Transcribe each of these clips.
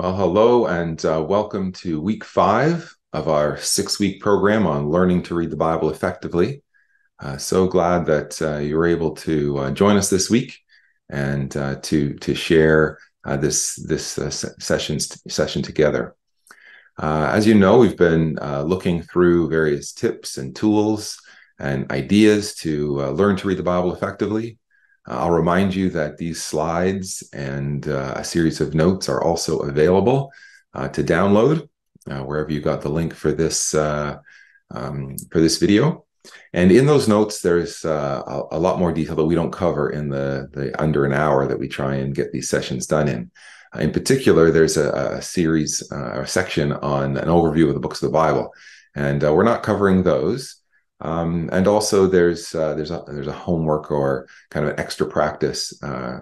Well, hello and uh, welcome to week five of our six week program on learning to read the Bible effectively. Uh, so glad that uh, you were able to uh, join us this week and uh, to to share uh, this this session session together. as you know, we've been looking through various tips and tools and ideas to learn to read the Bible effectively. I'll remind you that these slides and uh, a series of notes are also available uh, to download uh, wherever you got the link for this uh, um, for this video. And in those notes, there's uh, a, a, lot more detail that we don't cover in the, the under an hour that we try and get these sessions done in. In particular, there's a, a series or section on an overview of the books of the Bible, and we're not covering those. Um, and also, there's uh, there's a there's a homework or kind of an extra practice uh,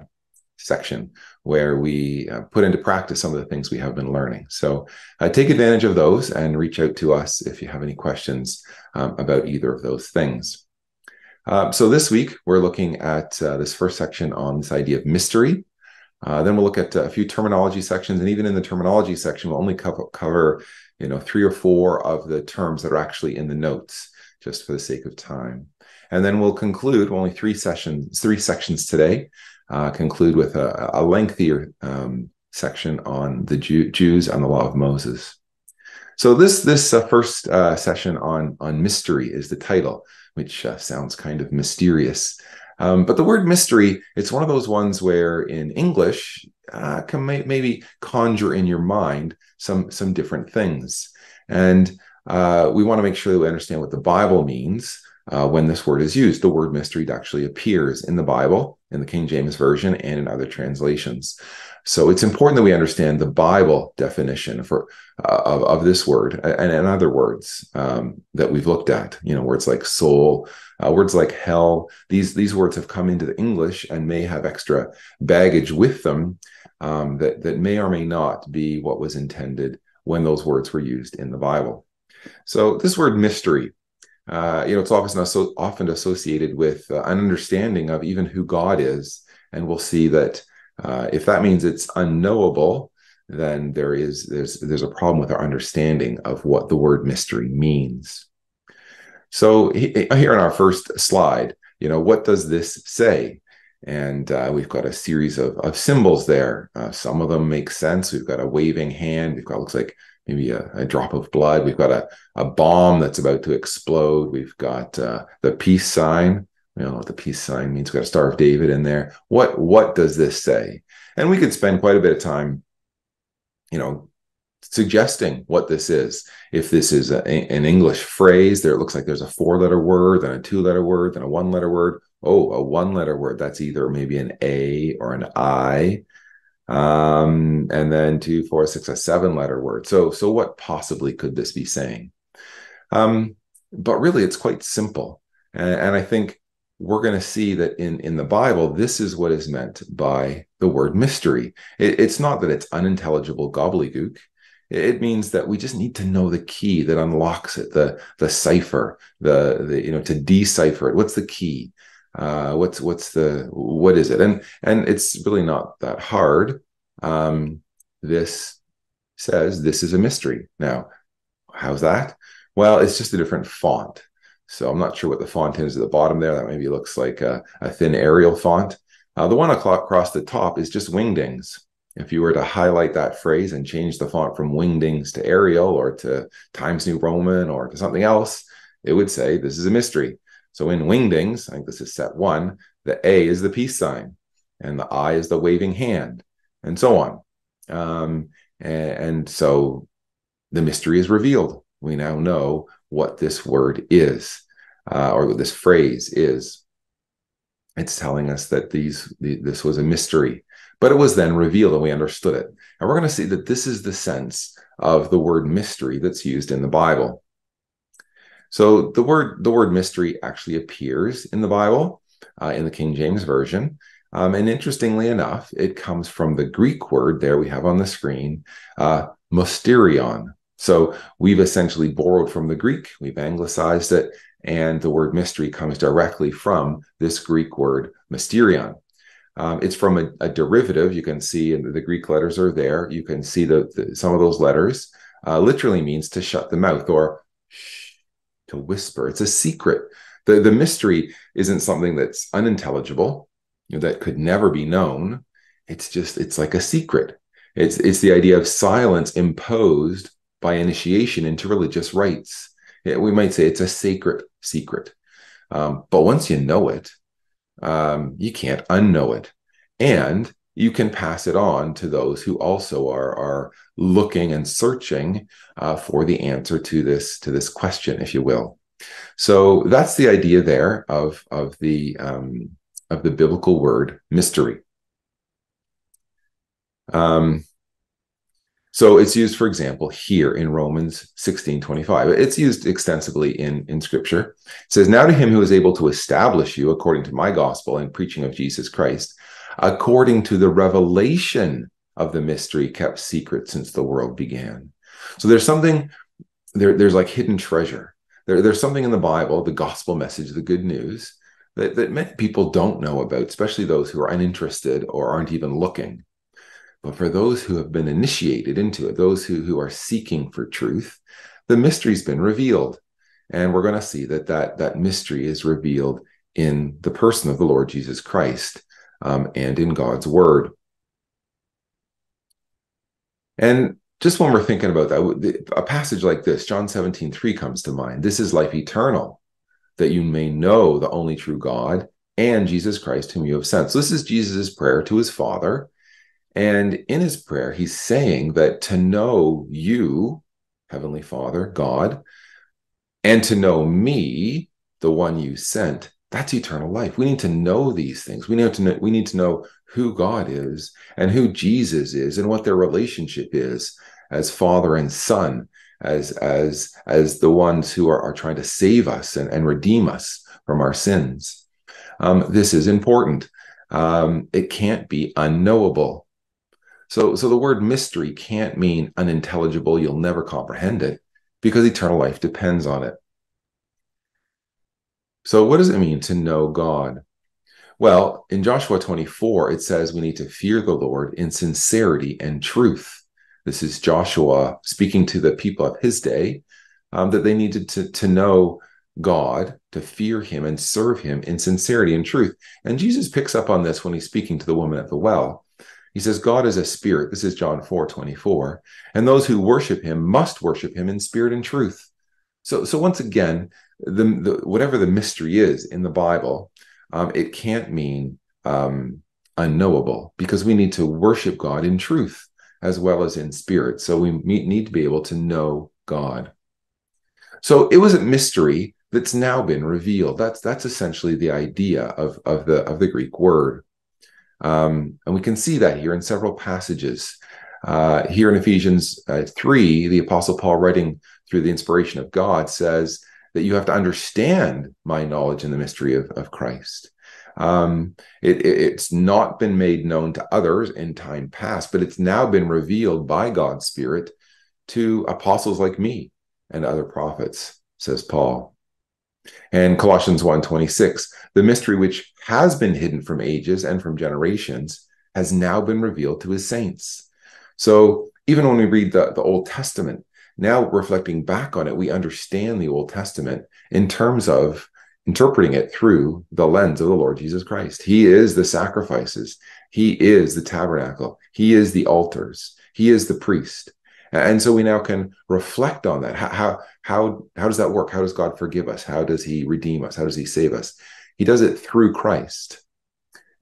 section where we uh, put into practice some of the things we have been learning. So uh, take advantage of those and reach out to us if you have any questions um, about either of those things. Uh, so this week we're looking at uh, this first section on this idea of mystery. then we'll look at a few terminology sections, and even in the terminology section, we'll only cover you know three or four of the terms that are actually in the notes just for the sake of time. And then we'll conclude only three sessions, three sections today. Uh, conclude with a, a lengthier um, section on the Jew, Jews and the law of Moses. So this this uh, first uh, session on on mystery is the title, which uh, sounds kind of mysterious. Um, but the word mystery, it's one of those ones where in English uh, can may, maybe conjure in your mind some some different things. And uh, we want to make sure that we understand what the Bible means uh, when this word is used. The word mystery actually appears in the Bible, in the King James Version, and in other translations. So it's important that we understand the Bible definition for uh, of, of this word and, and other words um, that we've looked at. You know, words like soul, uh, words like hell. These these words have come into the English and may have extra baggage with them um, that that may or may not be what was intended when those words were used in the Bible. So this word mystery, uh, you know, it's often so often associated with uh, an understanding of even who God is, and we'll see that uh, if that means it's unknowable, then there is there's there's a problem with our understanding of what the word mystery means. So here in our first slide, you know, what does this say? And uh, we've got a series of, of symbols there. Uh, some of them make sense. We've got a waving hand. We've got looks like maybe a, a, drop of blood. We've got a, a bomb that's about to explode. We've got uh, the peace sign. We know what the peace sign means. We've got a Star of David in there. What what does this say? And we could spend quite a bit of time, you know, suggesting what this is. If this is a, an English phrase, there it looks like there's a four-letter word, then a two-letter word, then a one-letter word. Oh, a one-letter word. That's either maybe an A or an I um, and then two, four, six, a seven letter word. So, so what possibly could this be saying? Um, but really, it's quite simple, and, and I think we're going to see that in in the Bible, this is what is meant by the word mystery. It, it's not that it's unintelligible gobbledygook. It means that we just need to know the key that unlocks it, the the cipher, the, the you know to decipher it. What's the key? Uh, what's what's the what is it? And and it's really not that hard. Um, this says this is a mystery. Now how's that? Well it's just a different font. So i'm not sure what the font is at the bottom there. That maybe looks like a, a thin arial font. Uh, the one o'clock across the top is just wingdings. If you were to highlight that phrase and change the font from wingdings to arial or to times new roman or to something else it would say this is a mystery so in wingdings, I think this is set one, the A is the peace sign, and the I is the waving hand, and so on. Um, and, and so the mystery is revealed. We now know what this word is, uh, or what this phrase is. It's telling us that these the, this was a mystery, but it was then revealed and we understood it. And we're going to see that this is the sense of the word mystery that's used in the Bible. So the word the word mystery actually appears in the Bible uh, in the King James version. Um, and interestingly enough, it comes from the Greek word there we have on the screen, uh, mysterion. So we've essentially borrowed from the Greek, we've anglicized it, and the word mystery comes directly from this Greek word mysterion. Um, it's from a, a, derivative. You can see the Greek letters are there. You can see the, the some of those letters uh, literally means to shut the mouth or shh, to whisper. It's a secret. The, the mystery isn't something that's unintelligible, you know, that could never be known. It's just, it's like a secret. It's, it's the idea of silence imposed by initiation into religious rites. we might say it's a sacred secret. Um, but once you know it, um, you can't unknow it. And you can pass it on to those who also are are looking and searching uh, for the answer to this to this question, if you will. So that's the idea there of of the um, of the biblical word mystery. Um, so it's used, for example, here in Romans 16 25. It's used extensively in, in scripture. It says, Now to him who is able to establish you according to my gospel and preaching of Jesus Christ, according to the revelation of the mystery kept secret since the world began. So there's something there, there's like hidden treasure. There, there's something in the Bible, the gospel message, the good news, that, that many people don't know about, especially those who are uninterested or aren't even looking. But for those who have been initiated into it, those who, who are seeking for truth, the mystery's been revealed. And we're going to see that, that that mystery is revealed in the person of the Lord Jesus Christ um, and in God's word. And just when we're thinking about that, a passage like this, John 17, 3 comes to mind. This is life eternal, that you may know the only true God and Jesus Christ, whom you have sent. So, this is Jesus' prayer to his Father. And in his prayer, he's saying that to know you, Heavenly Father, God, and to know me, the one you sent, that's eternal life. We need to know these things. We need to know, we need to know who God is and who Jesus is and what their relationship is as father and son, as as as the ones who are, are trying to save us and, and redeem us from our sins. Um, this is important. Um, it can't be unknowable. So, so the word mystery can't mean unintelligible. You'll never comprehend it because eternal life depends on it. So, what does it mean to know God? Well, in Joshua 24, it says we need to fear the Lord in sincerity and truth. This is Joshua speaking to the people of his day um, that they needed to, to know God, to fear him and serve him in sincerity and truth. And Jesus picks up on this when he's speaking to the woman at the well. He says, God is a spirit. This is John 4 24. And those who worship him must worship him in spirit and truth. So, so once again, the, the whatever the mystery is in the Bible, um, it can't mean um, unknowable because we need to worship God in truth as well as in spirit. So we need to be able to know God. So it was a mystery that's now been revealed. That's that's essentially the idea of of the of the Greek word, um, and we can see that here in several passages. Uh, here in Ephesians uh, three, the Apostle Paul, writing through the inspiration of God, says that you have to understand my knowledge in the mystery of, of Christ. Um, it, it, it's not been made known to others in time past, but it's now been revealed by God's Spirit to apostles like me and other prophets, says Paul. And Colossians 1:26, the mystery which has been hidden from ages and from generations has now been revealed to his saints. So even when we read the, the Old Testament, now reflecting back on it, we understand the Old Testament in terms of interpreting it through the lens of the Lord Jesus Christ. He is the sacrifices, He is the tabernacle, He is the altars, He is the priest. And so we now can reflect on that. How, how, how does that work? How does God forgive us? How does He redeem us? How does He save us? He does it through Christ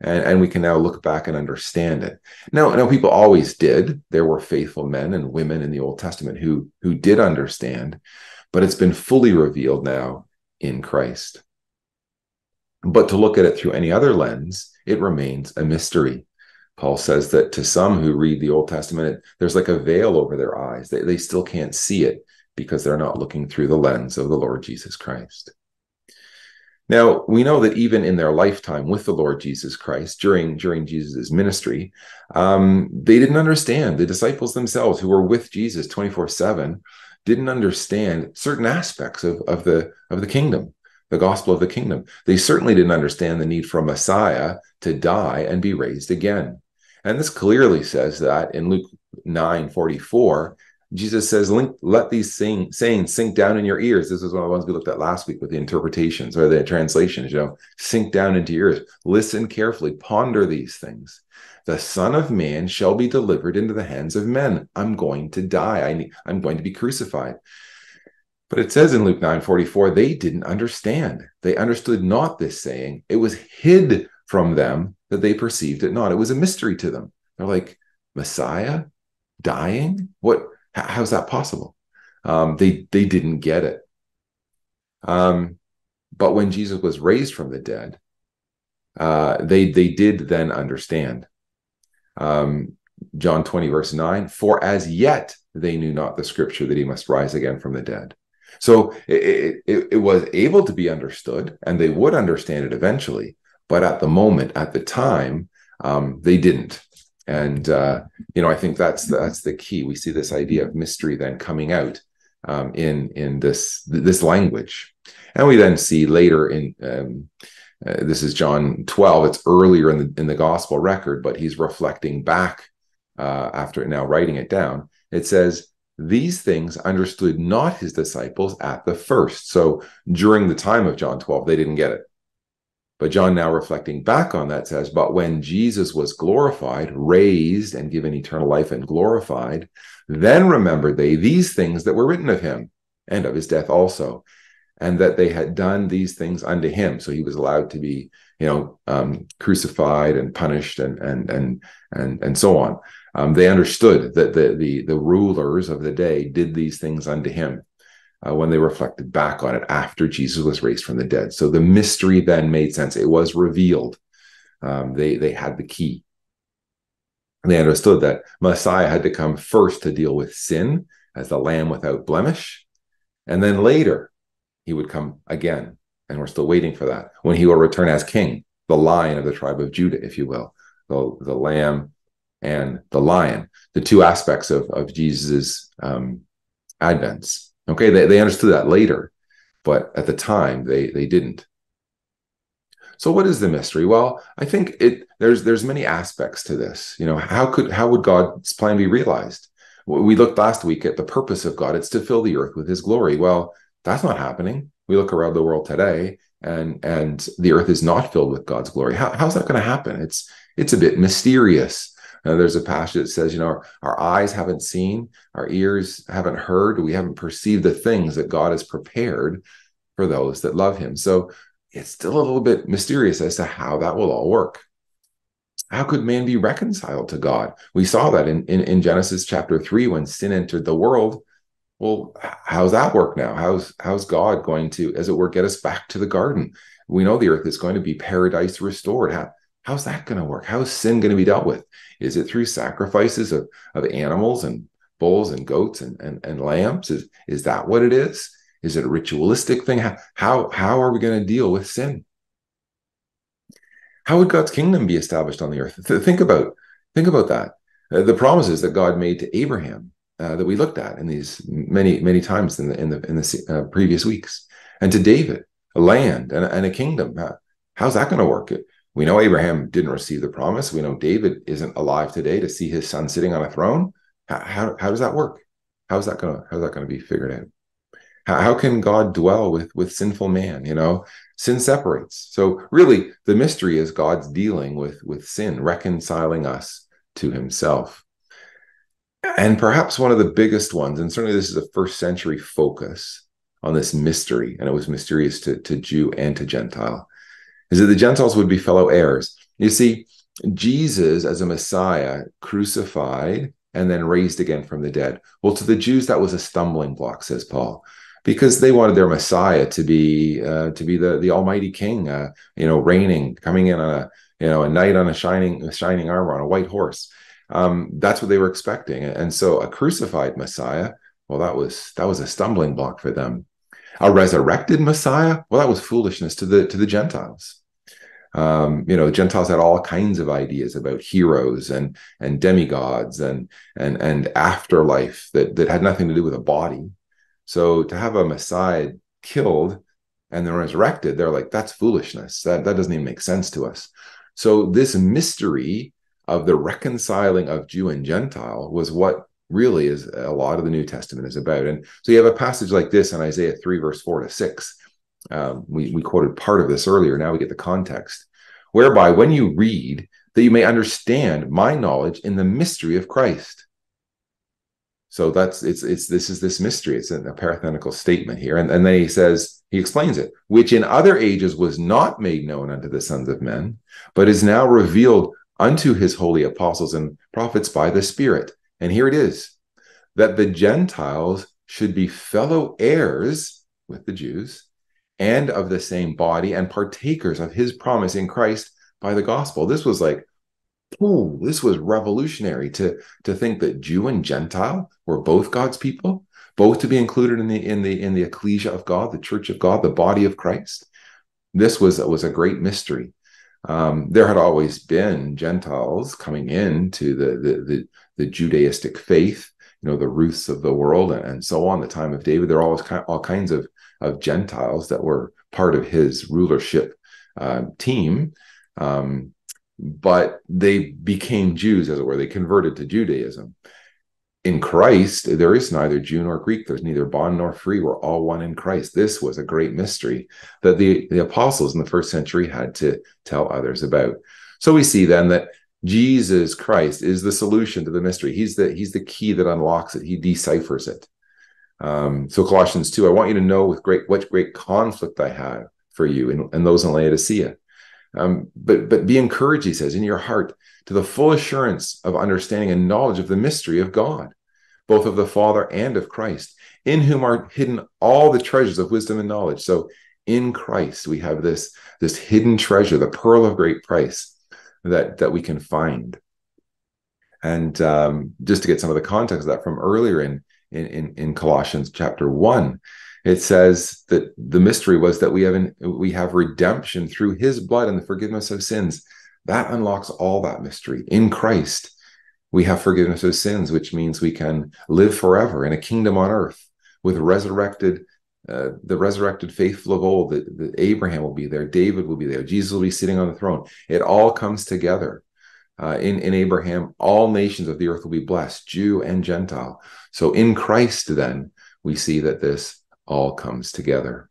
and, and we can now look back and understand it. Now, now people always did. There were faithful men and women in the Old Testament who who did understand, but it's been fully revealed now in Christ. But to look at it through any other lens, it remains a mystery. Paul says that to some who read the Old Testament, it, there's like a veil over their eyes. They, they still can't see it because they're not looking through the lens of the Lord Jesus Christ. Now, we know that even in their lifetime with the Lord Jesus Christ, during, during Jesus' ministry, um, they didn't understand. The disciples themselves, who were with Jesus 24 7, didn't understand certain aspects of, of, the, of the kingdom, the gospel of the kingdom. They certainly didn't understand the need for a Messiah to die and be raised again. And this clearly says that in Luke 9 44, Jesus says, let these sing, sayings sink down in your ears. This is one of the ones we looked at last week with the interpretations or the translations, you know, sink down into your ears. Listen carefully, ponder these things. The Son of Man shall be delivered into the hands of men. I'm going to die. I I'm going to be crucified. But it says in Luke 9 44, they didn't understand. They understood not this saying. It was hid from them that they perceived it not. It was a mystery to them. They're like, Messiah dying? What? How's that possible? Um, they they didn't get it. Um, but when Jesus was raised from the dead, uh, they they did then understand. Um, John 20, verse 9, for as yet they knew not the scripture that he must rise again from the dead. So it, it, it was able to be understood, and they would understand it eventually. But at the moment, at the time, um, they didn't. And uh, you know, I think that's that's the key. We see this idea of mystery then coming out um, in in this this language, and we then see later in um, uh, this is John 12. It's earlier in the in the gospel record, but he's reflecting back uh, after now writing it down. It says, these things understood not his disciples at the first. So during the time of John 12, they didn't get it. But John, now reflecting back on that, says, But when Jesus was glorified, raised, and given eternal life and glorified, then remembered they these things that were written of him and of his death also, and that they had done these things unto him. So he was allowed to be, you know, um, crucified and punished and and and and and so on. Um, they understood that the, the, the rulers of the day did these things unto him uh, when they reflected back on it after Jesus was raised from the dead. So the mystery then made sense. It was revealed. Um, they they had the key. And they understood that Messiah had to come first to deal with sin as the Lamb without blemish, and then later he would come again. And we're still waiting for that when he will return as King, the Lion of the tribe of Judah, if you will, the the Lamb and the lion, the two aspects of, of Jesus' um, advents. Okay, they, they understood that later, but at the time they they didn't. So what is the mystery? Well, I think it there's there's many aspects to this. You know, how could how would God's plan be realized? We looked last week at the purpose of God. It's to fill the earth with his glory. Well, that's not happening. We look around the world today and and the earth is not filled with God's glory. How, how's that going to happen? It's it's a bit mysterious. Uh, there's a passage that says, you know, our, our, eyes haven't seen, our ears haven't heard, we haven't perceived the things that God has prepared for those that love Him. So it's still a little bit mysterious as to how that will all work. How could man be reconciled to God? We saw that in, in, in Genesis chapter three when sin entered the world. Well, how's that work now? How's how's God going to, as it were, get us back to the garden? We know the earth is going to be paradise restored. How, how's that going to work? How is sin going to be dealt with? Is it through sacrifices of, of animals and bulls and goats and, and, and lambs? Is, is that what it is? Is it a ritualistic thing? How, how, how are we going to deal with sin? How would God's kingdom be established on the earth? Think about, think about that. Uh, the promises that God made to Abraham uh, that we looked at in these many, many times in the in the in the uh, previous weeks, and to David, a land and, and a kingdom. How, how's that going to work? We know Abraham didn't receive the promise. We know David isn't alive today to see his son sitting on a throne. How, how, how does that work? How's that gonna how's that gonna be figured out? How, how can God dwell with with sinful man? You know, sin separates. So really, the mystery is God's dealing with with sin, reconciling us to Himself. And perhaps one of the biggest ones, and certainly this is a first century focus on this mystery, and it was mysterious to, to Jew and to Gentile, is that the Gentiles would be fellow heirs. You see, Jesus as a Messiah crucified and then raised again from the dead. Well, to the Jews, that was a stumbling block, says Paul, because they wanted their Messiah to be uh, to be the the Almighty King, uh, you know, reigning, coming in on a you know a knight on a shining a shining armor on a white horse. Um, that's what they were expecting, and so a crucified Messiah. Well, that was that was a stumbling block for them a resurrected Messiah, well, that was foolishness to the to the Gentiles. Um, you know, Gentiles had all kinds of ideas about heroes and and demigods and and and afterlife that that had nothing to do with a body. So to have a Messiah killed and then resurrected, they're like, that's foolishness. That that doesn't even make sense to us. So, this mystery of the reconciling of Jew and Gentile was what really is a lot of the New Testament is about. And so, you have a passage like this in Isaiah 3, verse 4 to 6. Um, we, we quoted part of this earlier. Now we get the context, whereby when you read, that you may understand my knowledge in the mystery of Christ. So that's it's it's this is this mystery. It's a parenthetical statement here, and and then he says he explains it, which in other ages was not made known unto the sons of men, but is now revealed unto his holy apostles and prophets by the Spirit. And here it is that the Gentiles should be fellow heirs with the Jews and of the same body and partakers of his promise in Christ by the gospel. This was like, ooh, this was revolutionary to, to think that Jew and Gentile were both God's people, both to be included in the in the in the ecclesia of God, the church of God, the body of Christ. This was was a great mystery. Um, there had always been Gentiles coming into the, the the the, Judaistic faith, you know, the Ruths of the world and, and so on. The time of David, there are always all kinds of of Gentiles that were part of his rulership uh, team. Um, but they became Jews, as it were. They converted to Judaism. In Christ, there is neither Jew nor Greek. There's neither bond nor free. We're all one in Christ. This was a great mystery that the, the apostles in the first century had to tell others about. So we see then that Jesus Christ is the solution to the mystery. He's the he's the key that unlocks it. He deciphers it. Um, so Colossians 2, I want you to know with great what great conflict I have for you and, and those in Laodicea. Um, but but be encouraged, he says, in your heart to the full assurance of understanding and knowledge of the mystery of God, both of the Father and of Christ, in whom are hidden all the treasures of wisdom and knowledge. So in Christ we have this this hidden treasure, the pearl of great price that that we can find. And um, just to get some of the context of that from earlier in in, in, Colossians chapter one, it says that the mystery was that we have an, we have redemption through His blood and the forgiveness of sins. That unlocks all that mystery in Christ. We have forgiveness of sins, which means we can live forever in a kingdom on earth with resurrected uh, the resurrected faithful of old, that, that, Abraham will be there, David will be there, Jesus will be sitting on the throne. It all comes together. Uh, in, in Abraham, all nations of the earth will be blessed, Jew and Gentile. So in Christ, then, we see that this all comes together.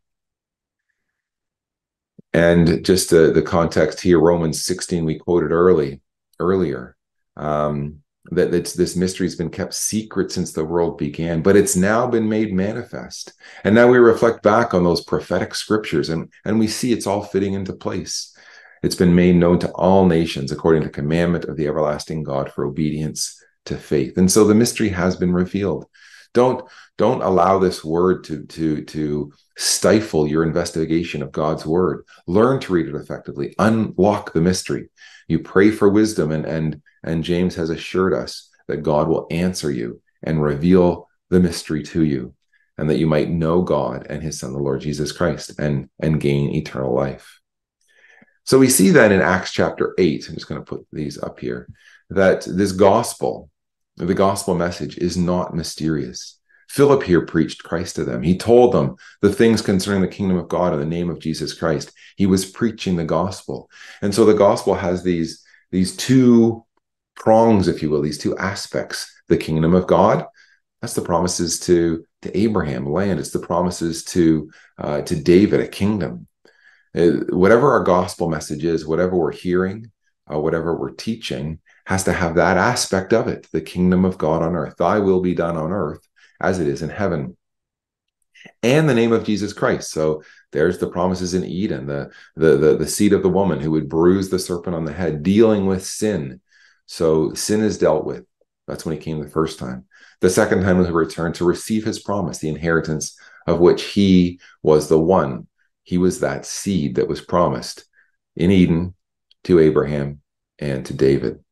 And just uh, the context here, Romans 16, we quoted early earlier, um, that this mystery has been kept secret since the world began, but it's now been made manifest. And now we reflect back on those prophetic scriptures and, and we see it's all fitting into place. It's been made known to all nations according to commandment of the everlasting God for obedience to faith. And so the mystery has been revealed. Don't don't allow this word to to to stifle your investigation of God's word. Learn to read it effectively. Unlock the mystery. You pray for wisdom and and and James has assured us that God will answer you and reveal the mystery to you and that you might know God and his son the Lord Jesus Christ and and gain eternal life. So we see that in Acts chapter 8. I'm just going to put these up here that this gospel the gospel message is not mysterious. Philip here preached Christ to them. He told them the things concerning the kingdom of God in the name of Jesus Christ. He was preaching the gospel. And so the gospel has these, these two prongs, if you will, these two aspects. The kingdom of God, that's the promises to, to Abraham, land. It's the promises to, uh, to David, a kingdom. Uh, whatever our gospel message is, whatever we're hearing, uh, whatever we're teaching, has to have that aspect of it the kingdom of God on earth. Thy will be done on earth as it is in heaven. And the name of Jesus Christ. So there's the promises in Eden, the, the, the, the seed of the woman who would bruise the serpent on the head, dealing with sin. So sin is dealt with. That's when he came the first time. The second time was returned to receive his promise, the inheritance of which he was the one. He was that seed that was promised in Eden to Abraham and to David.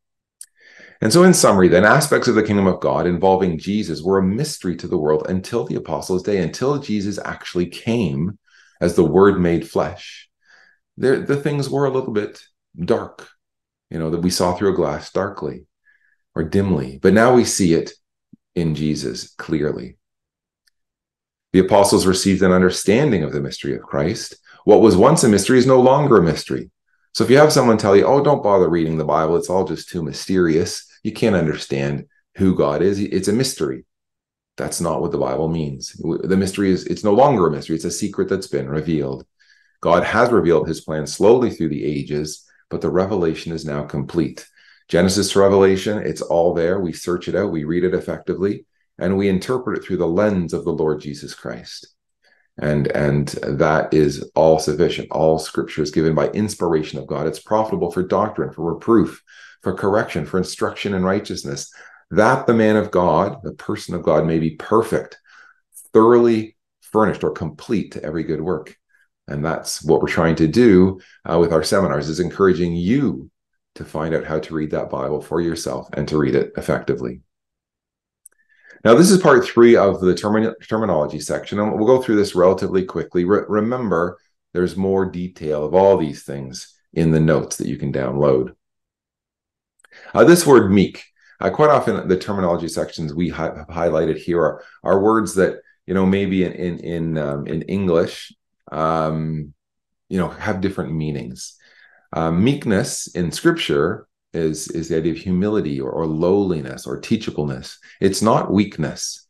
And so, in summary, then, aspects of the kingdom of God involving Jesus were a mystery to the world until the apostles' day, until Jesus actually came as the Word made flesh. There, the things were a little bit dark, you know, that we saw through a glass darkly or dimly, but now we see it in Jesus clearly. The apostles received an understanding of the mystery of Christ. What was once a mystery is no longer a mystery. So if you have someone tell you, "Oh, don't bother reading the Bible; it's all just too mysterious. You can't understand who God is. It's a mystery." That's not what the Bible means. The mystery is it's no longer a mystery. It's a secret that's been revealed. God has revealed his plan slowly through the ages, but the revelation is now complete. Genesis to Revelation, it's all there. We search it out, we read it effectively, and we interpret it through the lens of the Lord Jesus Christ. And, and that is all sufficient. All scripture is given by inspiration of God. It's profitable for doctrine, for reproof, for correction, for instruction in righteousness, that the man of God, the person of God, may be perfect, thoroughly furnished or complete to every good work. And that's what we're trying to do uh, with our seminars is encouraging you to find out how to read that Bible for yourself and to read it effectively. Now, this is part three of the termin- terminology section, and we'll go through this relatively quickly. Re- remember, there's more detail of all these things in the notes that you can download. Uh, this word meek, uh, quite often the terminology sections we hi- have highlighted here are, are words that you know maybe in in in, um, in English um, you know have different meanings. Uh, meekness in Scripture is is the idea of humility or, or lowliness or teachableness. It's not weakness.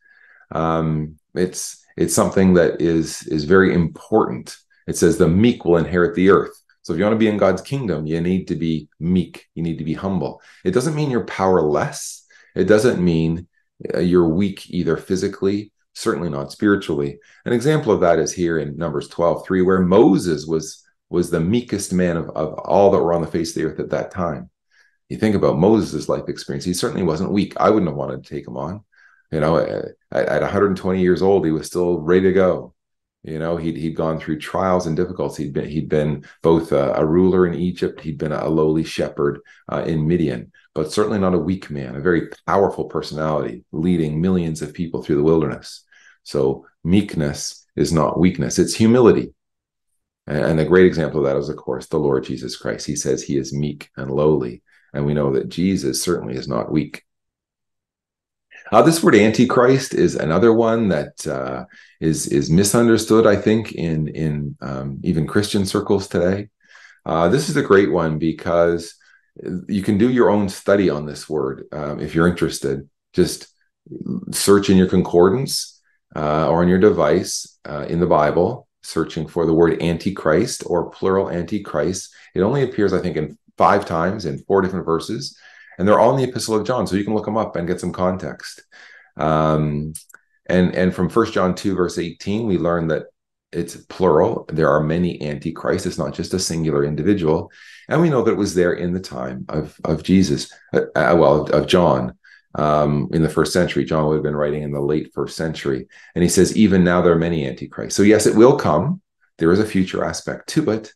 Um, it's it's something that is is very important. It says the meek will inherit the earth. So if you want to be in God's kingdom, you need to be meek. You need to be humble. It doesn't mean you're powerless. It doesn't mean uh, you're weak either physically certainly not spiritually. An example of that is here in Numbers 12, 3, where Moses was was the meekest man of, of all that were on the face of the earth at that time. You think about Moses' life experience, he certainly wasn't weak. I wouldn't have wanted to take him on. You know, at, at 120 years old, he was still ready to go. You know, he'd he'd gone through trials and difficulties. He'd been he'd been both a, a ruler in Egypt. He'd been a lowly shepherd uh, in Midian, but certainly not a weak man. A very powerful personality, leading millions of people through the wilderness. So meekness is not weakness; it's humility. And, and a great example of that is, of course, the Lord Jesus Christ. He says he is meek and lowly, and we know that Jesus certainly is not weak. Uh, this word antichrist is another one that uh, is is misunderstood, I think, in in um, even Christian circles today. Uh, this is a great one because you can do your own study on this word um, if you're interested. Just search in your concordance uh, or on your device uh, in the Bible, searching for the word antichrist or plural antichrist. It only appears, I think, in five times in four different verses and they're all in the Epistle of John, so you can look them up and get some context. Um, and and from First John two verse eighteen, we learn that it's plural. There are many antichrists. It's not just a singular individual, and we know that it was there in the time of of Jesus. Uh, uh, well, of, of John. Um, in the first century, John would have been writing in the late first century, and he says, even now there are many antichrists. So yes, it will come. There is a future aspect to it,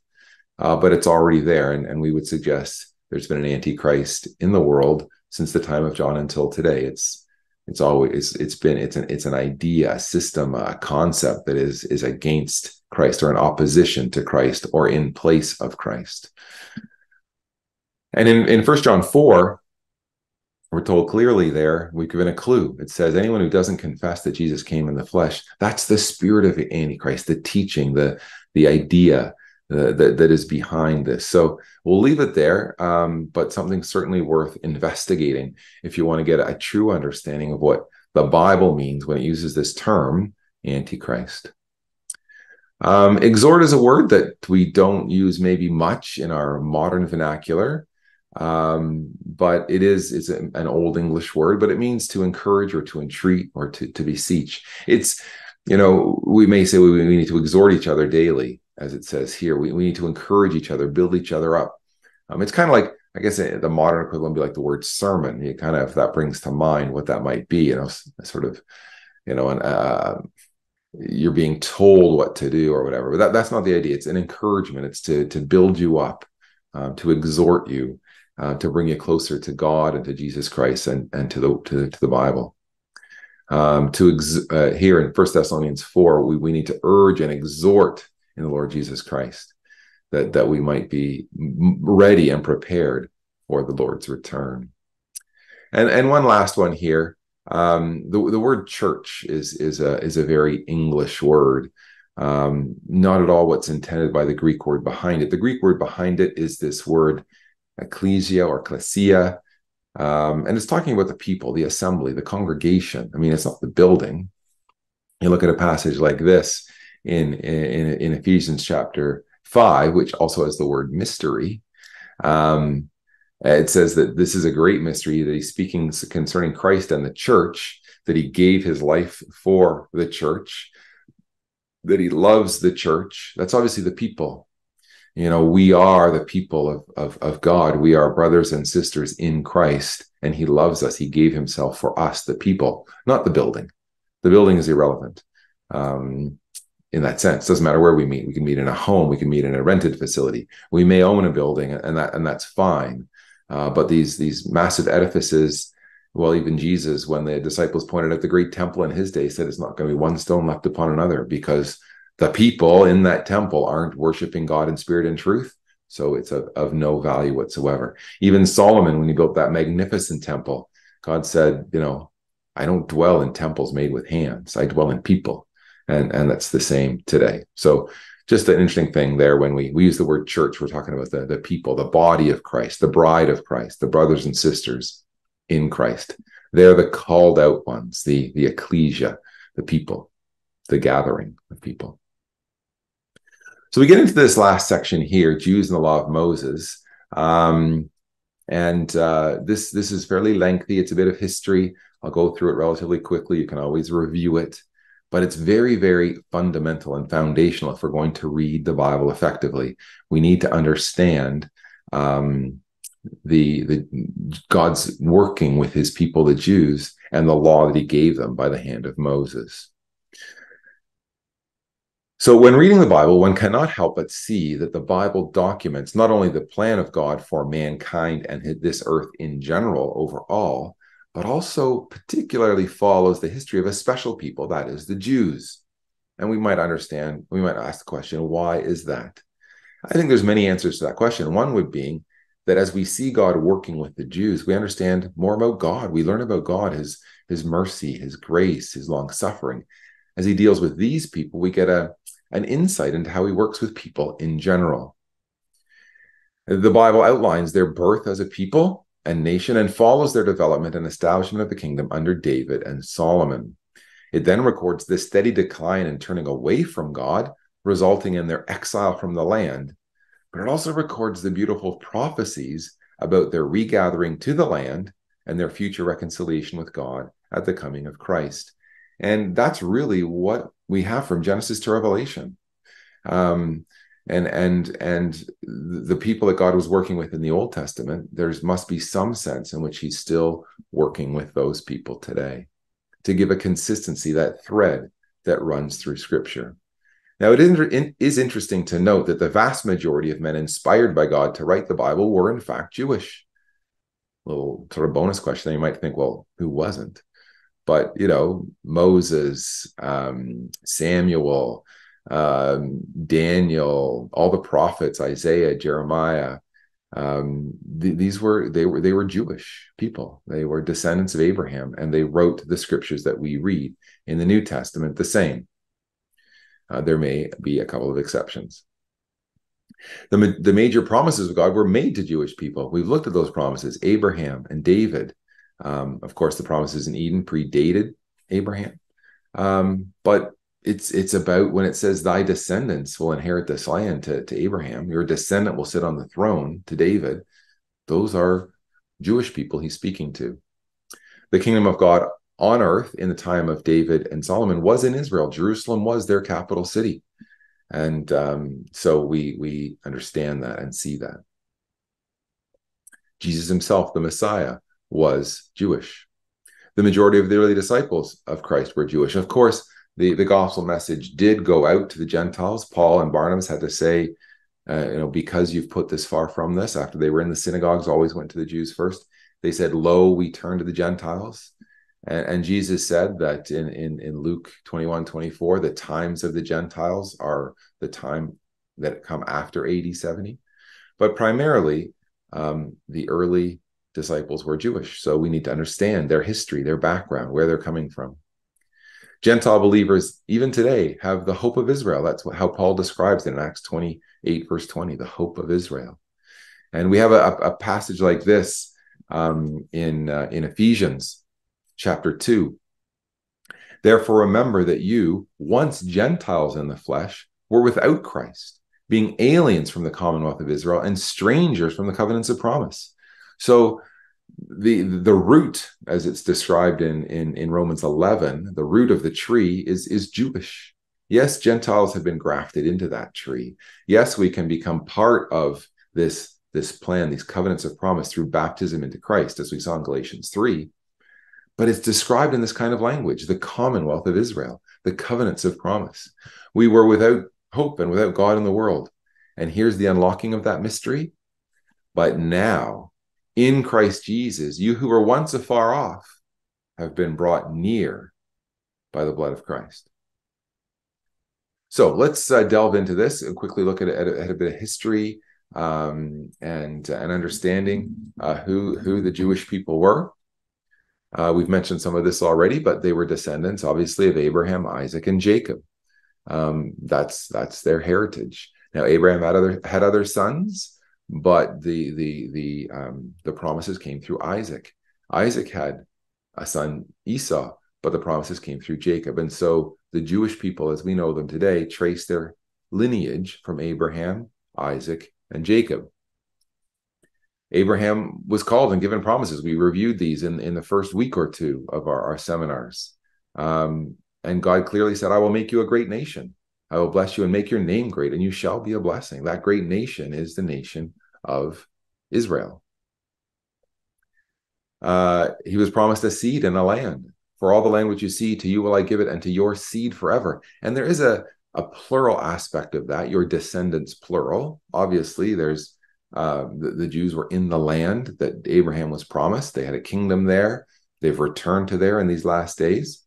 uh, but it's already there, and, and we would suggest there's been an antichrist in the world since the time of John until today. It's it's always it's, it's been it's an it's an idea, a system, a concept that is is against Christ or in opposition to Christ or in place of Christ. And in in First John four, we're told clearly there we've given a clue. It says anyone who doesn't confess that Jesus came in the flesh, that's the spirit of Antichrist, the teaching, the the idea, that, that is behind this. So we'll leave it there, um, but something certainly worth investigating if you want to get a true understanding of what the Bible means when it uses this term, Antichrist. Um, exhort is a word that we don't use maybe much in our modern vernacular, um, but it is it's an old English word, but it means to encourage or to entreat or to, to beseech. It's, you know, we may say we, we need to exhort each other daily as it says here. We, we need to encourage each other, build each other up. Um, it's kind of like, I guess eh, the modern equivalent would be like the word sermon. You kind of, that brings to mind what that might be, you know, sort of, you know, and uh, you're being told what to do or whatever. But that, that's not the idea. It's an encouragement. It's to to build you up, um, to exhort you, uh, to bring you closer to God and to Jesus Christ and and to the to, to the Bible. Um, to ex- uh, here in First Thessalonians four, we we need to urge and exhort in the Lord Jesus Christ, that, that we might be ready and prepared for the Lord's return. And, and one last one here. Um, the, the word church is, is, a, is a very English word. um, not at all what's intended by the Greek word behind it. The Greek word behind it is this word ecclesia or ecclesia, um, and it's talking about the people, the assembly, the congregation. I mean, it's not the building. You look at a passage like this in in, in Ephesians chapter five, which also has the word mystery. Um, it says that this is a great mystery that he's speaking concerning Christ and the church, that he gave his life for the church, that he loves the church. That's obviously the people. You know, we are the people of, of, of God. We are brothers and sisters in Christ, and he loves us. He gave himself for us, the people, not the building. The building is irrelevant. Um, in that sense. Doesn't matter where we meet. We can meet in a home. We can meet in a rented facility. We may own a building, and that and that's fine. Uh, but these these massive edifices, well, even Jesus, when the disciples pointed out the great temple in his day, said it's not going to be one stone left upon another because the people in that temple aren't worshiping God in spirit and truth. So it's of, of no value whatsoever. Even Solomon, when he built that magnificent temple, God said, you know, I don't dwell in temples made with hands. I dwell in people. And, and that's the same today. So just an interesting thing there when we, we use the word church we're talking about the, the people the body of christ the bride of christ the brothers and sisters in christ. They're the called out ones the the ecclesia the people the gathering of people. So we get into this last section here jews and the law of moses. Um, and uh, this this is fairly lengthy. It's a bit of history. I'll go through it relatively quickly. You can always review it but it's very very fundamental and foundational if we're going to read the bible effectively. We need to understand um, the the god's working with his people the jews and the law that he gave them by the hand of moses. So, when reading the Bible, one cannot help but see that the Bible documents not only the plan of God for mankind and this earth in general overall, but also particularly follows the history of a special people, that is, the Jews. And we might understand, we might ask the question, why is that? I think there's many answers to that question. One would be that as we see God working with the Jews, we understand more about God. We learn about God, his, his mercy, his grace, his long suffering. As he deals with these people, we get a, an insight into how he works with people in general. The Bible outlines their birth as a people and nation and follows their development and establishment of the kingdom under David and Solomon. It then records the steady decline and turning away from God, resulting in their exile from the land. But it also records the beautiful prophecies about their regathering to the land and their future reconciliation with God at the coming of Christ. And that's really what we have from Genesis to Revelation. Um, and and and the people that God was working with in the Old Testament, there must be some sense in which He's still working with those people today to give a consistency, that thread that runs through Scripture. Now, it is interesting to note that the vast majority of men inspired by God to write the Bible were, in fact, Jewish. Little sort of bonus question. You might think, well, who wasn't? But, you know, Moses, um, Samuel, um, Daniel, all the prophets, Isaiah, Jeremiah. Um, th- these were they were they were Jewish people. They were descendants of Abraham, and they wrote the scriptures that we read in the New Testament the same. Uh, there may be a couple of exceptions. The, the major promises of God were made to Jewish people. We've looked at those promises Abraham and David. Um, of course, the promises in Eden predated Abraham. Um, but it's it's about when it says thy descendants will inherit this land to, to Abraham, your descendant will sit on the throne to David. Those are Jewish people he's speaking to. The kingdom of God on earth in the time of David and Solomon was in Israel. Jerusalem was their capital city. And um, so we we understand that and see that. Jesus himself, the Messiah, was Jewish. The majority of the early disciples of Christ were Jewish. Of course, the, the gospel message did go out to the Gentiles. Paul and Barnabas had to say, uh, you know, because you've put this far from this, after they were in the synagogues, always went to the Jews first. They said, Lo, we turn to the Gentiles. And, and Jesus said that in, in, in Luke 21, 24, the times of the Gentiles are the time that come after AD 70. But primarily, um, the early disciples were Jewish. So we need to understand their history, their background, where they're coming from. Gentile believers, even today, have the hope of Israel. That's what, how Paul describes it in Acts 28, verse 20, the hope of Israel. And we have a, a passage like this um, in, uh, in Ephesians chapter 2. Therefore, remember that you, once Gentiles in the flesh, were without Christ, being aliens from the commonwealth of Israel and strangers from the covenants of promise. So, the the root as it's described in in in Romans 11 the root of the tree is is Jewish. Yes gentiles have been grafted into that tree. Yes we can become part of this this plan these covenants of promise through baptism into Christ as we saw in Galatians 3 but it's described in this kind of language the commonwealth of Israel the covenants of promise. We were without hope and without God in the world. And here's the unlocking of that mystery. But now in Christ Jesus, you who were once afar off have been brought near by the blood of Christ. So let's uh, delve into this and quickly look at, at, at a bit of history um, and uh, and understanding uh, who who the Jewish people were. Uh, we've mentioned some of this already, but they were descendants, obviously, of Abraham, Isaac, and Jacob. Um, that's that's their heritage. Now, Abraham had other had other sons, but the the the um, the promises came through Isaac. Isaac had a son Esau, but the promises came through Jacob, and so the Jewish people, as we know them today, trace their lineage from Abraham, Isaac, and Jacob. Abraham was called and given promises. We reviewed these in, in the first week or two of our, our seminars. Um, and God clearly said, I will make you a great nation. I will bless you and make your name great, and you shall be a blessing. That great nation is the nation of Israel. Uh, he was promised a seed and a land. For all the land which you see, to you will I give it, and to your seed forever. And there is a, a plural aspect of that, your descendants, plural. Obviously, there's uh, the, the Jews were in the land that Abraham was promised. They had a kingdom there. They've returned to there in these last days.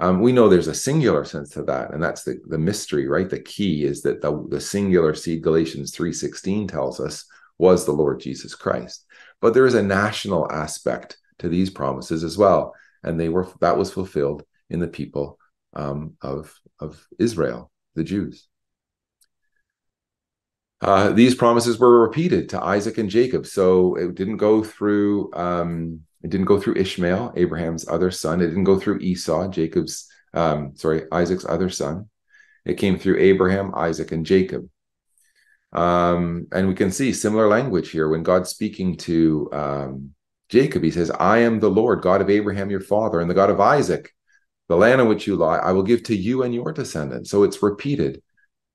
Um, we know there's a singular sense to that, and that's the, the mystery, right? The key is that the, the singular seed, Galatians 3.16 tells us, was the Lord Jesus Christ. But there is a national aspect to these promises as well, and they were that was fulfilled in the people um, of, of Israel, the Jews. Uh, these promises were repeated to Isaac and Jacob, so it didn't go through um, it didn't go through Ishmael, Abraham's other son. It didn't go through Esau, Jacob's, um, sorry, Isaac's other son. It came through Abraham, Isaac, and Jacob. Um, and we can see similar language here when God's speaking to um, Jacob. He says, I am the Lord, God of Abraham, your father, and the God of Isaac. The land on which you lie, I will give to you and your descendants. So it's repeated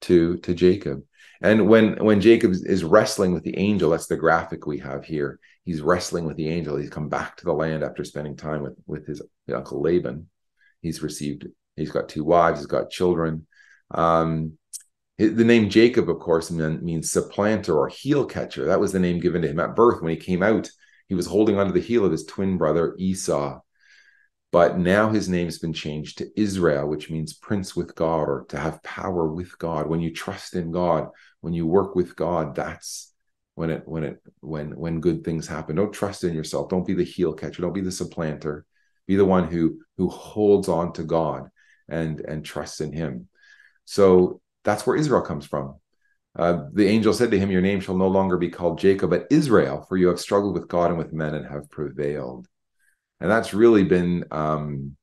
to, to Jacob. And when when Jacob is wrestling with the angel, that's the graphic we have here. He's wrestling with the angel. He's come back to the land after spending time with with his uncle Laban. He's received. He's got two wives. He's got children. Um, the name Jacob, of course, means supplanter or heel catcher. That was the name given to him at birth. When he came out, he was holding onto the heel of his twin brother Esau. But now his name's been changed to Israel, which means prince with God or to have power with God. When you trust in God, when you work with God, that's when it when it when when good things happen. Don't trust in yourself. Don't be the heel catcher. Don't be the supplanter. Be the one who who holds on to God and and trusts in Him. So that's where Israel comes from. Uh, the angel said to him, Your name shall no longer be called Jacob, but Israel, for you have struggled with God and with men and have prevailed and that's really been um,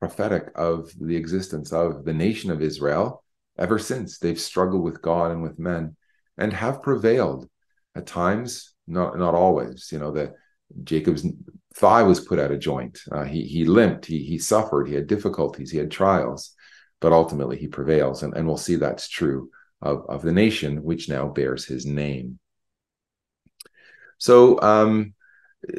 prophetic of the existence of the nation of Israel ever since they've struggled with God and with men and have prevailed at times, not not always. You know that Jacob's thigh was put out of joint. Uh, he he limped. He he suffered. He had difficulties. He had trials, but ultimately he prevails, and and we'll see that's true of of the nation which now bears his name. So um,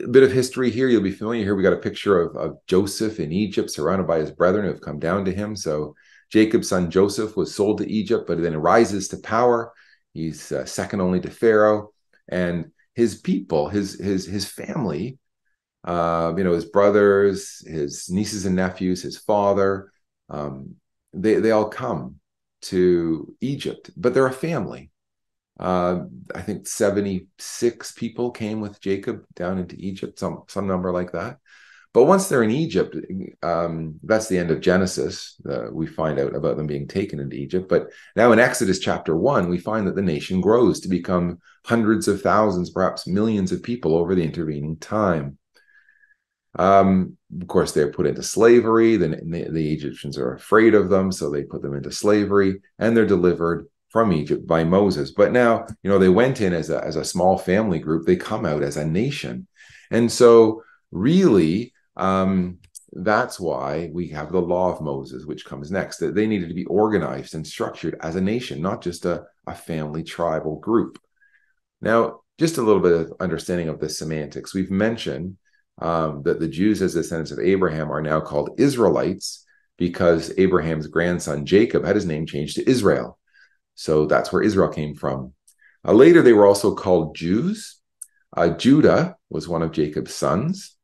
a bit of history here. You'll be familiar here. We got a picture of, of Joseph in Egypt, surrounded by his brethren who have come down to him. So Jacob's son Joseph was sold to Egypt, but then rises to power. He's uh, second only to Pharaoh, and his people, his his his family, uh, you know, his brothers, his nieces and nephews, his father, um, they they all come to Egypt, but they're a family. Uh, I think 76 people came with Jacob down into Egypt, some some number like that. But once they're in Egypt, um, that's the end of Genesis. Uh, we find out about them being taken into Egypt. But now in Exodus chapter one, we find that the nation grows to become hundreds of thousands, perhaps millions of people over the intervening time. Um, of course, they're put into slavery. The, the, the Egyptians are afraid of them, so they put them into slavery, and they're delivered from Egypt by Moses. But now, you know, they went in as a as a small family group. They come out as a nation, and so really um, that's why we have the law of Moses, which comes next. That they needed to be organized and structured as a nation, not just a, a family tribal group. Now, just a little bit of understanding of the semantics. We've mentioned um, that the Jews, as descendants of Abraham, are now called Israelites because Abraham's grandson Jacob had his name changed to Israel. So that's where Israel came from. Uh, later, they were also called Jews. Uh, Judah was one of Jacob's sons.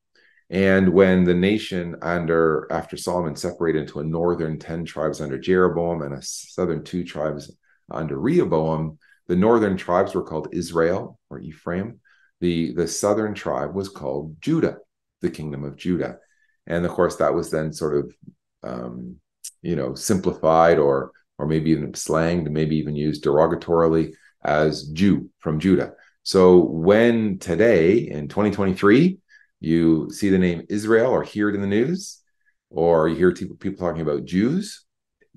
And when the nation under after Solomon separated into a northern 10 tribes under Jeroboam and a southern two tribes under Rehoboam, the northern tribes were called Israel or Ephraim. The, the southern tribe was called Judah, the kingdom of Judah. And of course, that was then sort of um, you know, simplified or or maybe even slanged, maybe even used derogatorily as Jew from Judah. So when today in 2023 you see the name Israel or hear it in the news, or you hear people talking about Jews,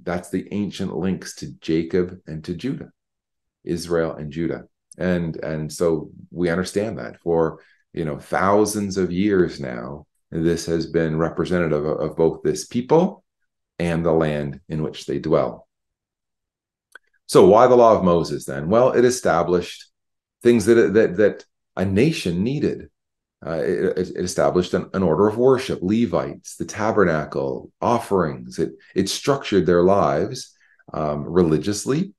that's the ancient links to Jacob and to Judah, Israel and Judah. And and so we understand that for you know thousands of years now, this has been representative of, of both this people and the land in which they dwell. So why the law of Moses then? Well, it established things that that that a nation needed uh, it, it, established an, an, order of worship, Levites, the tabernacle, offerings. It, it structured their lives um, religiously,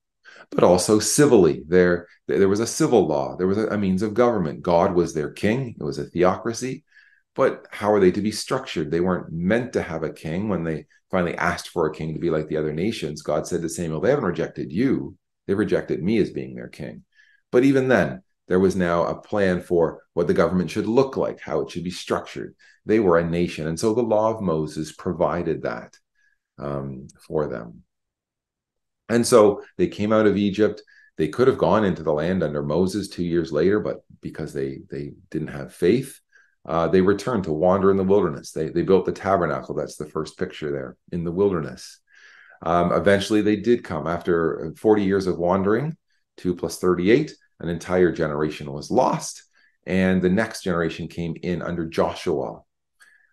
but also civilly. There, there was a civil law. There was a, a, means of government. God was their king. It was a theocracy. But how are they to be structured? They weren't meant to have a king. When they finally asked for a king to be like the other nations, God said to Samuel, "They haven't rejected you. They've rejected me as being their king." But even then, there was now a plan for what the government should look like, how it should be structured. They were a nation. And so the law of Moses provided that um, for them. And so they came out of Egypt. They could have gone into the land under Moses two years later, but because they, they didn't have faith, uh, they returned to wander in the wilderness. They, they built the tabernacle. That's the first picture there in the wilderness. Um, eventually, they did come after 40 years of wandering, two plus 38 an entire generation was lost, and the next generation came in under Joshua.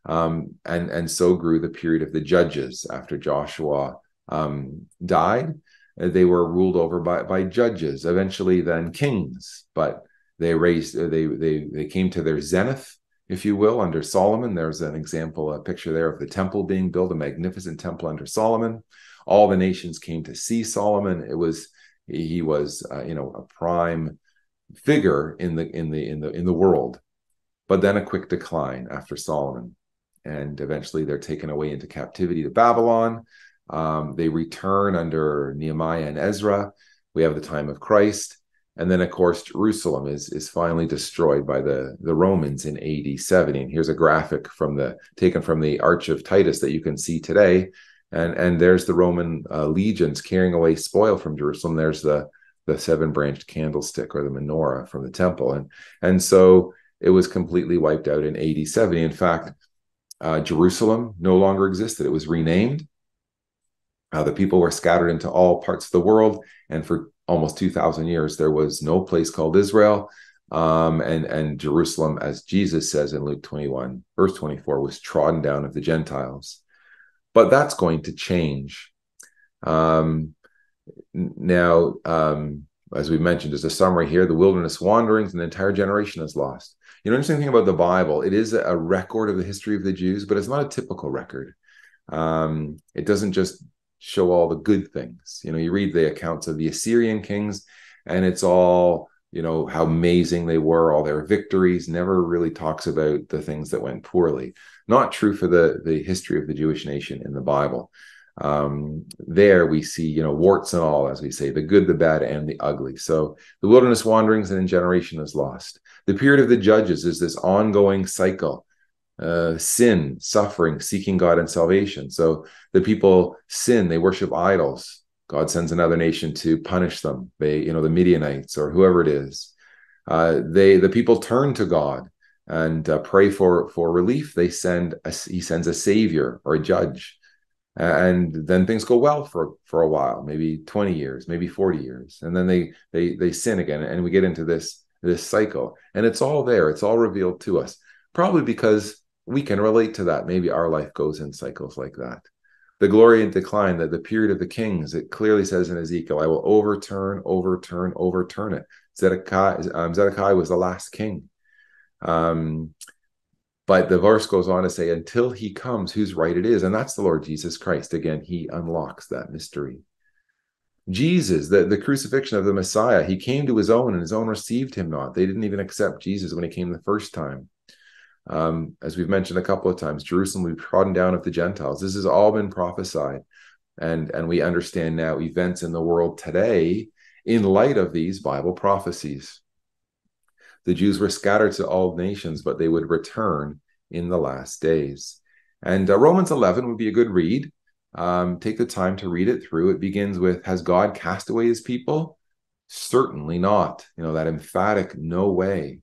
Um, and, and so grew the period of the judges after Joshua um, died. Uh, they were ruled over by, by judges, eventually then kings, but they raised uh, they they they came to their zenith if you will under solomon there's an example a picture there of the temple being built a magnificent temple under solomon all the nations came to see solomon it was he was uh, you know a prime figure in the in the in the in the world. But then a quick decline after solomon. And eventually they're taken away into captivity to babylon. Um, they return under nehemiah and ezra. We have the time of christ. And then of course jerusalem is is finally destroyed by the the romans in ad 70 and here's a graphic from the taken from the arch of titus that you can see today and and there's the Roman uh, legions carrying away spoil from Jerusalem. There's the the seven branched candlestick or the menorah from the temple, and and so it was completely wiped out in AD 70. In fact, uh, Jerusalem no longer existed; it was renamed. Uh, the people were scattered into all parts of the world, and for almost 2,000 years, there was no place called Israel. Um, and and Jerusalem, as Jesus says in Luke 21, verse 24, was trodden down of the Gentiles but that's going to change. Um, now, um, as we mentioned, as a summary here, the wilderness wanderings, an entire generation is lost. You know, interesting thing about the Bible, it is a record of the history of the Jews, but it's not a typical record. Um, it doesn't just show all the good things. You know, you read the accounts of the Assyrian kings, and it's all you know how amazing they were all their victories never really talks about the things that went poorly not true for the the history of the jewish nation in the bible um, there we see you know warts and all as we say the good the bad and the ugly so the wilderness wanderings and in generation is lost the period of the judges is this ongoing cycle uh, sin, suffering, seeking God and salvation. So the people sin, they worship idols. God sends another nation to punish them. They, you know, the Midianites or whoever it is. Uh, they, the people turn to God and uh, pray for for relief. They send, a, he sends a savior or a judge, and then things go well for for a while, maybe twenty years, maybe forty years, and then they they they sin again, and we get into this this cycle, and it's all there. It's all revealed to us, probably because we can relate to that. Maybe our life goes in cycles like that. The glory and decline, that the period of the kings, it clearly says in Ezekiel, I will overturn, overturn, overturn it. Zedekiah, um, Zedekiah was the last king. Um, but the verse goes on to say, until he comes, whose right it is. And that's the Lord Jesus Christ. Again, he unlocks that mystery. Jesus, the, the crucifixion of the Messiah, he came to his own and his own received him not. They didn't even accept Jesus when he came the first time. Um, as we've mentioned a couple of times, Jerusalem will be trodden down of the Gentiles. This has all been prophesied. And, and we understand now events in the world today in light of these Bible prophecies. The Jews were scattered to all nations, but they would return in the last days. And uh, Romans 11 would be a good read. Um, take the time to read it through. It begins with Has God cast away his people? Certainly not. You know, that emphatic no way.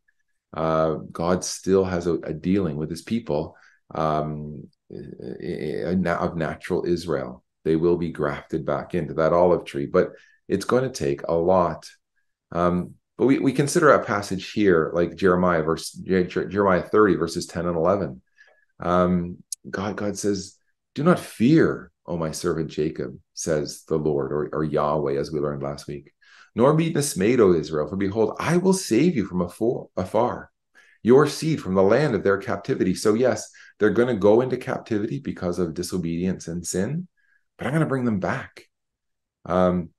Uh, God still has a, a, dealing with his people um, of natural Israel. They will be grafted back into that olive tree, but it's going to take a lot. Um, but we, we consider a passage here like Jeremiah verse Jeremiah 30 verses 10 and 11. Um, God God says, "Do not fear, O my servant Jacob," says the Lord or, or Yahweh, as we learned last week nor be dismayed, O Israel, for behold, I will save you from afar, your seed from the land of their captivity. So, yes, they're going to go into captivity because of disobedience and sin, but I'm going to bring them back. Um,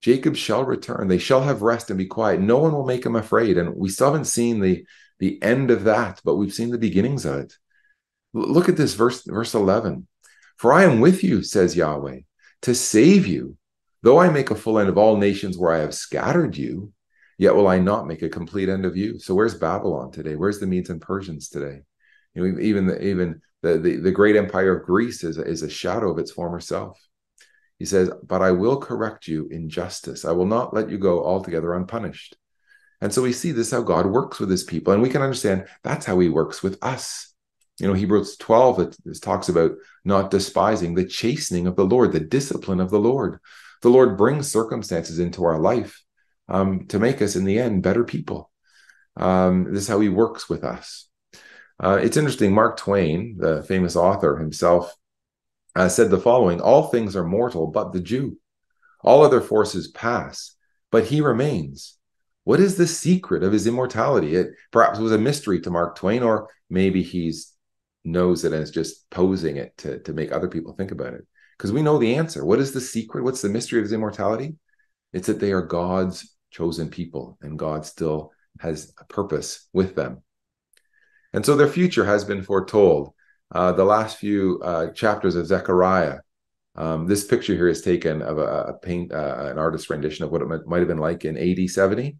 Jacob shall return. They shall have rest and be quiet. No one will make them afraid. And we still haven't seen the, the end of that, but we've seen the beginnings of it. Look at this verse, verse 11. For I am with you, says Yahweh, to save you Though I make a full end of all nations where I have scattered you, yet will I not make a complete end of you. So where's Babylon today? Where's the Medes and Persians today? You know, even the, even the, the, the great empire of Greece is, is a shadow of its former self. He says, But I will correct you in justice. I will not let you go altogether unpunished. And so we see this how God works with his people. And we can understand that's how he works with us. You know, Hebrews 12 it talks about not despising the chastening of the Lord, the discipline of the Lord the Lord brings circumstances into our life um, to make us, in the end, better people. Um, this is how He works with us. Uh, it's interesting. Mark Twain, the famous author himself, uh, said the following All things are mortal but the Jew. All other forces pass, but he remains. What is the secret of his immortality? It perhaps was a mystery to Mark Twain, or maybe he's knows it and is just posing it to, to make other people think about it because we know the answer. What is the secret? What's the mystery of his immortality? It's that they are God's chosen people and God still has a purpose with them. And so their future has been foretold. Uh, the last few uh, chapters of Zechariah, um, this picture here is taken of a, a paint, uh, an artist's rendition of what it might have been like in AD 70.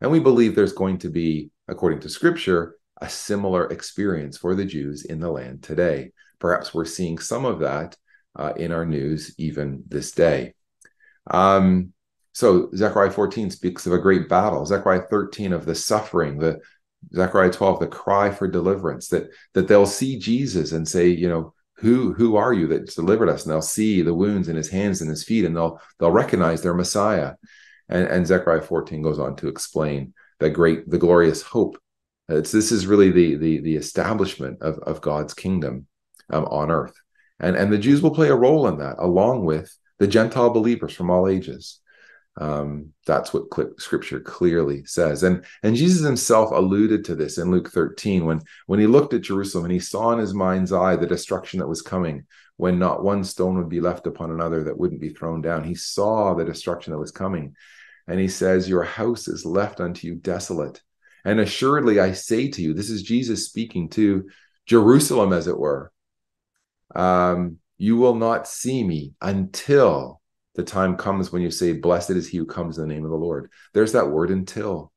And we believe there's going to be, according to scripture, a similar experience for the Jews in the land today. Perhaps we're seeing some of that uh, in our news even this day. Um, so Zechariah 14 speaks of a great battle. Zechariah 13 of the suffering. The Zechariah 12 the cry for deliverance. That that they'll see Jesus and say, you know, who who are you that delivered us? And they'll see the wounds in his hands and his feet, and they'll they'll recognize their Messiah. And, and Zechariah 14 goes on to explain the great, the glorious hope. It's this is really the the the establishment of of God's kingdom um, on earth and and the Jews will play a role in that, along with the Gentile believers from all ages. Um, that's what Scripture clearly says, and and Jesus himself alluded to this in Luke 13 when when he looked at Jerusalem and he saw in his mind's eye the destruction that was coming, when not one stone would be left upon another that wouldn't be thrown down. He saw the destruction that was coming, and he says, "Your house is left unto you desolate." And assuredly, I say to you, this is Jesus speaking to Jerusalem, as it were um, you will not see me until the time comes when you say, Blessed is he who comes in the name of the Lord. There's that word until.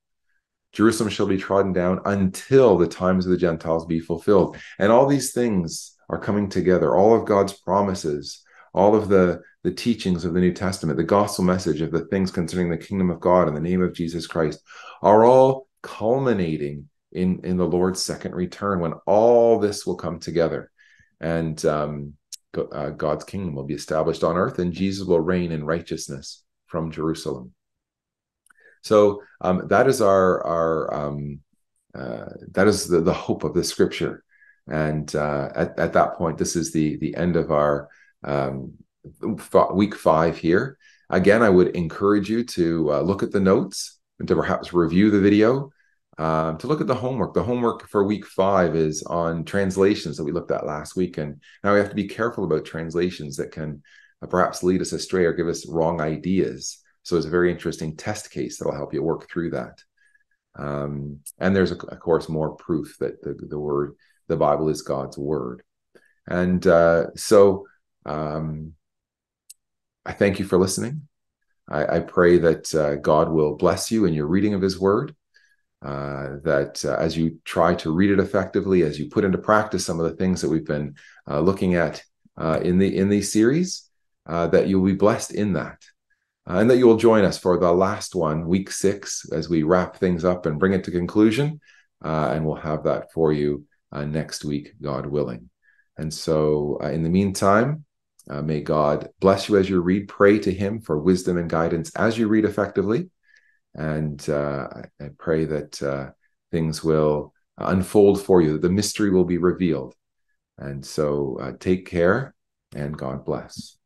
Jerusalem shall be trodden down until the times of the Gentiles be fulfilled. And all these things are coming together. All of God's promises, all of the, the teachings of the New Testament, the gospel message of the things concerning the kingdom of God and the name of Jesus Christ are all culminating in, in the Lord's second return when all this will come together. And um, uh, God's kingdom will be established on earth and Jesus will reign in righteousness from Jerusalem. So um, that is our our um, uh, that is the, the hope of the scripture. And uh, at, at that point, this is the the end of our um, week five here. Again, I would encourage you to uh, look at the notes and to perhaps review the video. Um, to look at the homework. The homework for week five is on translations that we looked at last week. And now we have to be careful about translations that can uh, perhaps lead us astray or give us wrong ideas. So it's a very interesting test case that'll help you work through that. Um, and there's, of course, more proof that the, the word, the Bible is God's word. And uh, so um, I thank you for listening. I, I pray that uh, God will bless you in your reading of his word. Uh, that uh, as you try to read it effectively, as you put into practice some of the things that we've been uh, looking at uh, in the in these series, uh, that you'll be blessed in that, and that you will join us for the last one, week six, as we wrap things up and bring it to conclusion, and we'll have that for you next week, God willing. And so, in the meantime, may God bless you as you read. Pray to Him for wisdom and guidance as you read effectively and uh, I pray that uh, things will unfold for you, the mystery will be revealed. And so uh, take care and God bless.